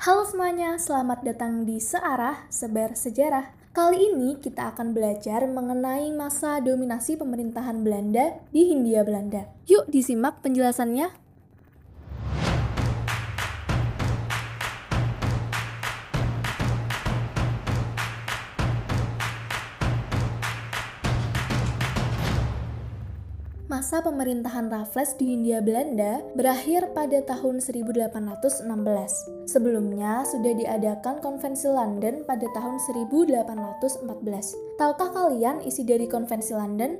Halo semuanya, selamat datang di Searah Sebar Sejarah. Kali ini kita akan belajar mengenai masa dominasi pemerintahan Belanda di Hindia Belanda. Yuk disimak penjelasannya. Masa pemerintahan Raffles di Hindia Belanda berakhir pada tahun 1816. Sebelumnya sudah diadakan konvensi London pada tahun 1814. Tahukah kalian isi dari konvensi London?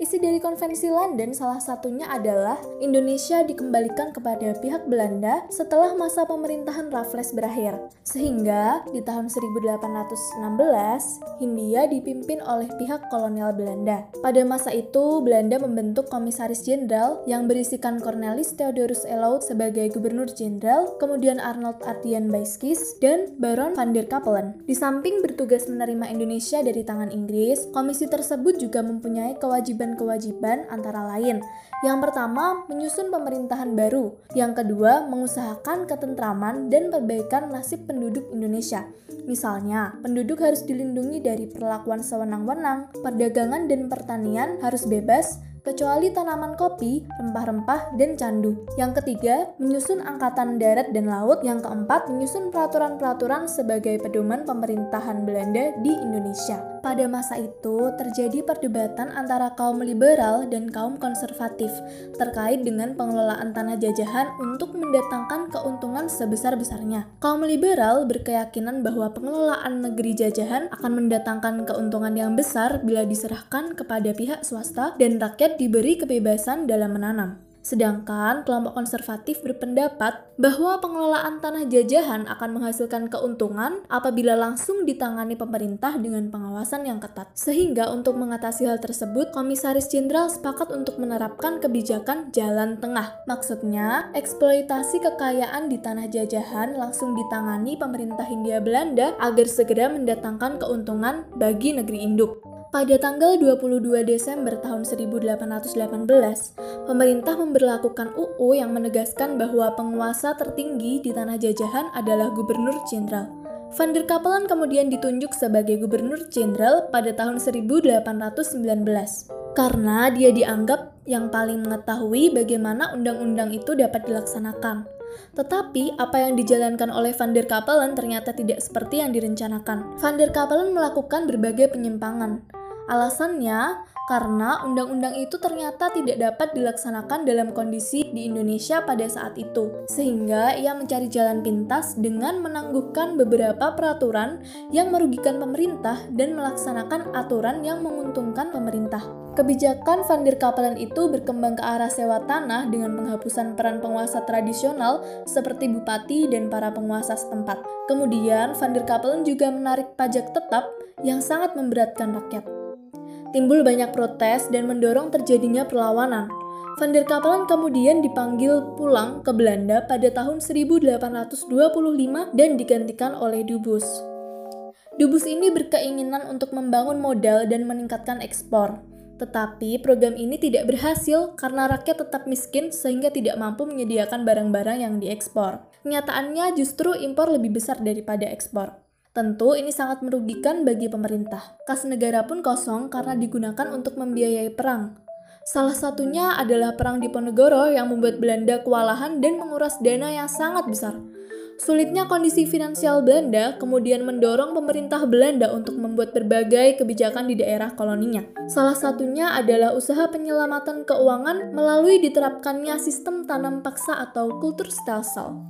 Isi dari konvensi London salah satunya adalah Indonesia dikembalikan kepada pihak Belanda setelah masa pemerintahan Raffles berakhir. Sehingga di tahun 1816, Hindia dipimpin oleh pihak kolonial Belanda. Pada masa itu, Belanda membentuk komisaris jenderal yang berisikan Cornelis Theodorus Elout sebagai gubernur jenderal, kemudian Arnold Ardian Baiskis, dan Baron van der Kapellen. Di samping bertugas menerima Indonesia dari tangan Inggris, komisi tersebut juga mempunyai kewajiban kewajiban antara lain. Yang pertama, menyusun pemerintahan baru. Yang kedua, mengusahakan ketentraman dan perbaikan nasib penduduk Indonesia. Misalnya, penduduk harus dilindungi dari perlakuan sewenang-wenang, perdagangan dan pertanian harus bebas, kecuali tanaman kopi, rempah-rempah, dan candu. Yang ketiga, menyusun angkatan darat dan laut. Yang keempat, menyusun peraturan-peraturan sebagai pedoman pemerintahan Belanda di Indonesia. Pada masa itu, terjadi perdebatan antara kaum liberal dan kaum konservatif terkait dengan pengelolaan tanah jajahan untuk mendatangkan keuntungan sebesar-besarnya. Kaum liberal berkeyakinan bahwa pengelolaan negeri jajahan akan mendatangkan keuntungan yang besar bila diserahkan kepada pihak swasta dan rakyat diberi kebebasan dalam menanam. Sedangkan kelompok konservatif berpendapat bahwa pengelolaan tanah jajahan akan menghasilkan keuntungan apabila langsung ditangani pemerintah dengan pengawasan yang ketat. Sehingga untuk mengatasi hal tersebut, Komisaris Jenderal sepakat untuk menerapkan kebijakan jalan tengah. Maksudnya, eksploitasi kekayaan di tanah jajahan langsung ditangani pemerintah Hindia Belanda agar segera mendatangkan keuntungan bagi negeri induk. Pada tanggal 22 Desember tahun 1818, pemerintah memberlakukan UU yang menegaskan bahwa penguasa tertinggi di tanah jajahan adalah gubernur jenderal. Van der Kapellen kemudian ditunjuk sebagai gubernur jenderal pada tahun 1819 karena dia dianggap yang paling mengetahui bagaimana undang-undang itu dapat dilaksanakan. Tetapi apa yang dijalankan oleh Van der Kapellen ternyata tidak seperti yang direncanakan. Van der Kapellen melakukan berbagai penyimpangan. Alasannya karena undang-undang itu ternyata tidak dapat dilaksanakan dalam kondisi di Indonesia pada saat itu, sehingga ia mencari jalan pintas dengan menangguhkan beberapa peraturan yang merugikan pemerintah dan melaksanakan aturan yang menguntungkan pemerintah. Kebijakan Van der Kapellen itu berkembang ke arah sewa tanah dengan penghapusan peran penguasa tradisional seperti bupati dan para penguasa setempat. Kemudian, Van der Kapellen juga menarik pajak tetap yang sangat memberatkan rakyat. Timbul banyak protes dan mendorong terjadinya perlawanan. Van der Kapellen kemudian dipanggil pulang ke Belanda pada tahun 1825 dan digantikan oleh Dubus. Dubus ini berkeinginan untuk membangun modal dan meningkatkan ekspor. Tetapi program ini tidak berhasil karena rakyat tetap miskin sehingga tidak mampu menyediakan barang-barang yang diekspor. Kenyataannya justru impor lebih besar daripada ekspor. Tentu ini sangat merugikan bagi pemerintah. Kas negara pun kosong karena digunakan untuk membiayai perang. Salah satunya adalah Perang Diponegoro yang membuat Belanda kewalahan dan menguras dana yang sangat besar. Sulitnya kondisi finansial Belanda kemudian mendorong pemerintah Belanda untuk membuat berbagai kebijakan di daerah koloninya. Salah satunya adalah usaha penyelamatan keuangan melalui diterapkannya sistem tanam paksa atau kultur stelsel.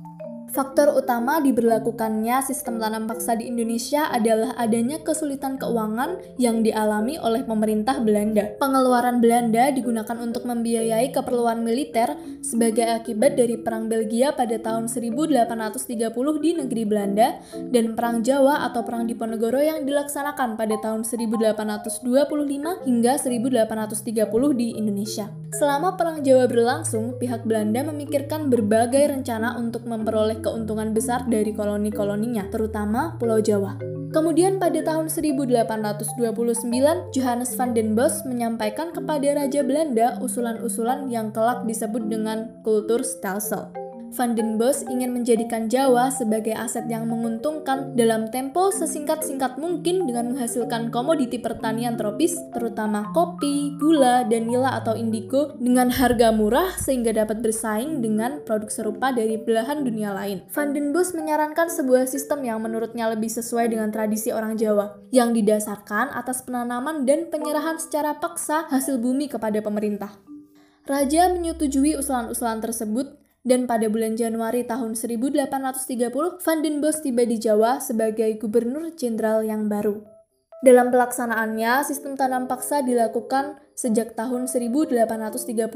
Faktor utama diberlakukannya sistem tanam paksa di Indonesia adalah adanya kesulitan keuangan yang dialami oleh pemerintah Belanda. Pengeluaran Belanda digunakan untuk membiayai keperluan militer sebagai akibat dari Perang Belgia pada tahun 1830 di negeri Belanda dan Perang Jawa atau Perang Diponegoro yang dilaksanakan pada tahun 1825 hingga 1830 di Indonesia. Selama Perang Jawa berlangsung, pihak Belanda memikirkan berbagai rencana untuk memperoleh keuntungan besar dari koloni-koloninya, terutama Pulau Jawa. Kemudian pada tahun 1829, Johannes van den Bos menyampaikan kepada Raja Belanda usulan-usulan yang kelak disebut dengan kultur stelsel. Van den Bosch ingin menjadikan Jawa sebagai aset yang menguntungkan dalam tempo sesingkat-singkat mungkin dengan menghasilkan komoditi pertanian tropis, terutama kopi, gula, dan nila atau indigo dengan harga murah sehingga dapat bersaing dengan produk serupa dari belahan dunia lain. Van den Bosch menyarankan sebuah sistem yang menurutnya lebih sesuai dengan tradisi orang Jawa, yang didasarkan atas penanaman dan penyerahan secara paksa hasil bumi kepada pemerintah. Raja menyetujui usulan-usulan tersebut dan pada bulan Januari tahun 1830, Van den Bosch tiba di Jawa sebagai gubernur jenderal yang baru. Dalam pelaksanaannya, sistem tanam paksa dilakukan sejak tahun 1830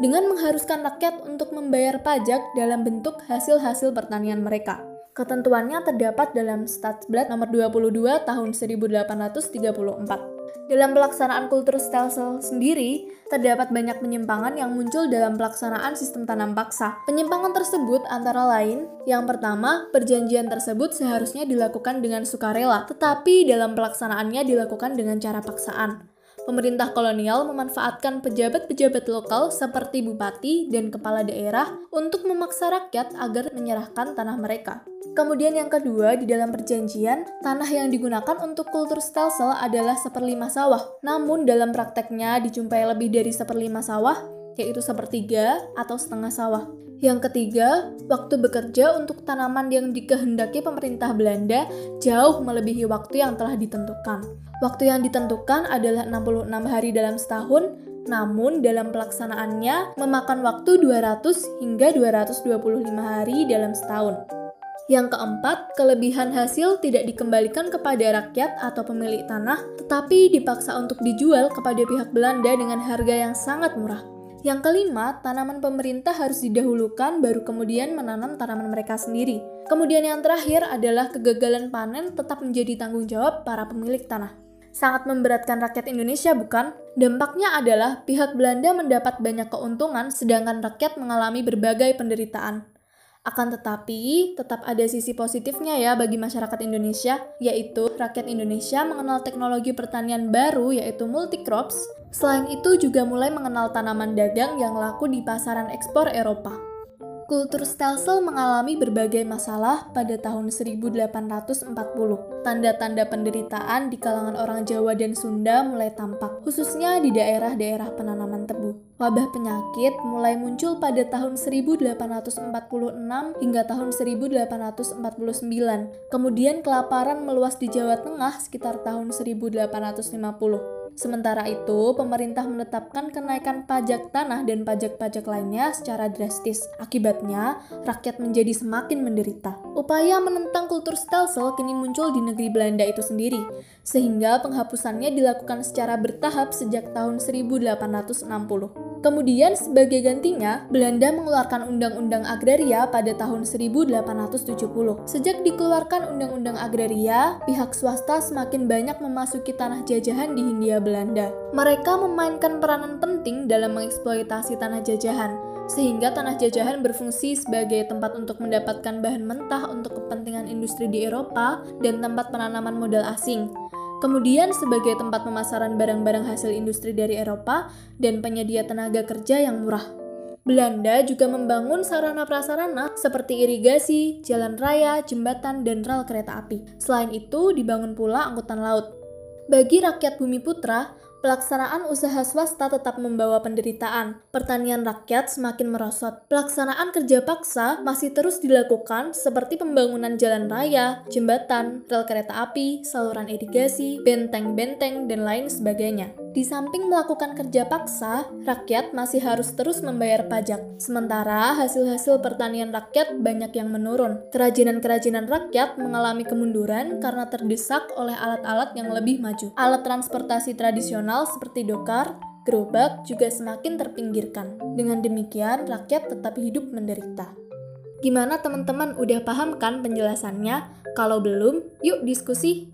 dengan mengharuskan rakyat untuk membayar pajak dalam bentuk hasil-hasil pertanian mereka. Ketentuannya terdapat dalam Stadsblad nomor 22 tahun 1834. Dalam pelaksanaan kultur stelsel sendiri, terdapat banyak penyimpangan yang muncul dalam pelaksanaan sistem tanam paksa. Penyimpangan tersebut antara lain, yang pertama, perjanjian tersebut seharusnya dilakukan dengan sukarela, tetapi dalam pelaksanaannya dilakukan dengan cara paksaan. Pemerintah kolonial memanfaatkan pejabat-pejabat lokal seperti bupati dan kepala daerah untuk memaksa rakyat agar menyerahkan tanah mereka. Kemudian yang kedua, di dalam perjanjian, tanah yang digunakan untuk kultur stelsel adalah seperlima sawah. Namun dalam prakteknya dijumpai lebih dari seperlima sawah, yaitu sepertiga atau setengah sawah. Yang ketiga, waktu bekerja untuk tanaman yang dikehendaki pemerintah Belanda jauh melebihi waktu yang telah ditentukan. Waktu yang ditentukan adalah 66 hari dalam setahun, namun dalam pelaksanaannya memakan waktu 200 hingga 225 hari dalam setahun. Yang keempat, kelebihan hasil tidak dikembalikan kepada rakyat atau pemilik tanah, tetapi dipaksa untuk dijual kepada pihak Belanda dengan harga yang sangat murah. Yang kelima, tanaman pemerintah harus didahulukan baru kemudian menanam tanaman mereka sendiri. Kemudian yang terakhir adalah kegagalan panen tetap menjadi tanggung jawab para pemilik tanah. Sangat memberatkan rakyat Indonesia bukan? Dampaknya adalah pihak Belanda mendapat banyak keuntungan sedangkan rakyat mengalami berbagai penderitaan. Akan tetapi, tetap ada sisi positifnya ya bagi masyarakat Indonesia, yaitu rakyat Indonesia mengenal teknologi pertanian baru yaitu multicrops. Selain itu juga mulai mengenal tanaman dagang yang laku di pasaran ekspor Eropa. Kultur stelsel mengalami berbagai masalah pada tahun 1840. Tanda-tanda penderitaan di kalangan orang Jawa dan Sunda mulai tampak, khususnya di daerah-daerah penanaman tebu. Wabah penyakit mulai muncul pada tahun 1846 hingga tahun 1849. Kemudian kelaparan meluas di Jawa Tengah sekitar tahun 1850. Sementara itu, pemerintah menetapkan kenaikan pajak tanah dan pajak-pajak lainnya secara drastis. Akibatnya, rakyat menjadi semakin menderita. Upaya menentang kultur stelsel kini muncul di negeri Belanda itu sendiri, sehingga penghapusannya dilakukan secara bertahap sejak tahun 1860. Kemudian sebagai gantinya, Belanda mengeluarkan Undang-Undang Agraria pada tahun 1870. Sejak dikeluarkan Undang-Undang Agraria, pihak swasta semakin banyak memasuki tanah jajahan di Hindia Belanda. Mereka memainkan peranan penting dalam mengeksploitasi tanah jajahan, sehingga tanah jajahan berfungsi sebagai tempat untuk mendapatkan bahan mentah untuk kepentingan industri di Eropa dan tempat penanaman modal asing kemudian sebagai tempat pemasaran barang-barang hasil industri dari Eropa dan penyedia tenaga kerja yang murah. Belanda juga membangun sarana prasarana seperti irigasi, jalan raya, jembatan, dan rel kereta api. Selain itu, dibangun pula angkutan laut. Bagi rakyat bumi putra, Pelaksanaan usaha swasta tetap membawa penderitaan. Pertanian rakyat semakin merosot. Pelaksanaan kerja paksa masih terus dilakukan seperti pembangunan jalan raya, jembatan, rel kereta api, saluran irigasi, benteng-benteng, dan lain sebagainya. Di samping melakukan kerja paksa, rakyat masih harus terus membayar pajak. Sementara hasil-hasil pertanian rakyat banyak yang menurun. Kerajinan-kerajinan rakyat mengalami kemunduran karena terdesak oleh alat-alat yang lebih maju. Alat transportasi tradisional seperti dokar, gerobak juga semakin terpinggirkan. Dengan demikian, rakyat tetap hidup menderita. Gimana teman-teman udah paham kan penjelasannya? Kalau belum, yuk diskusi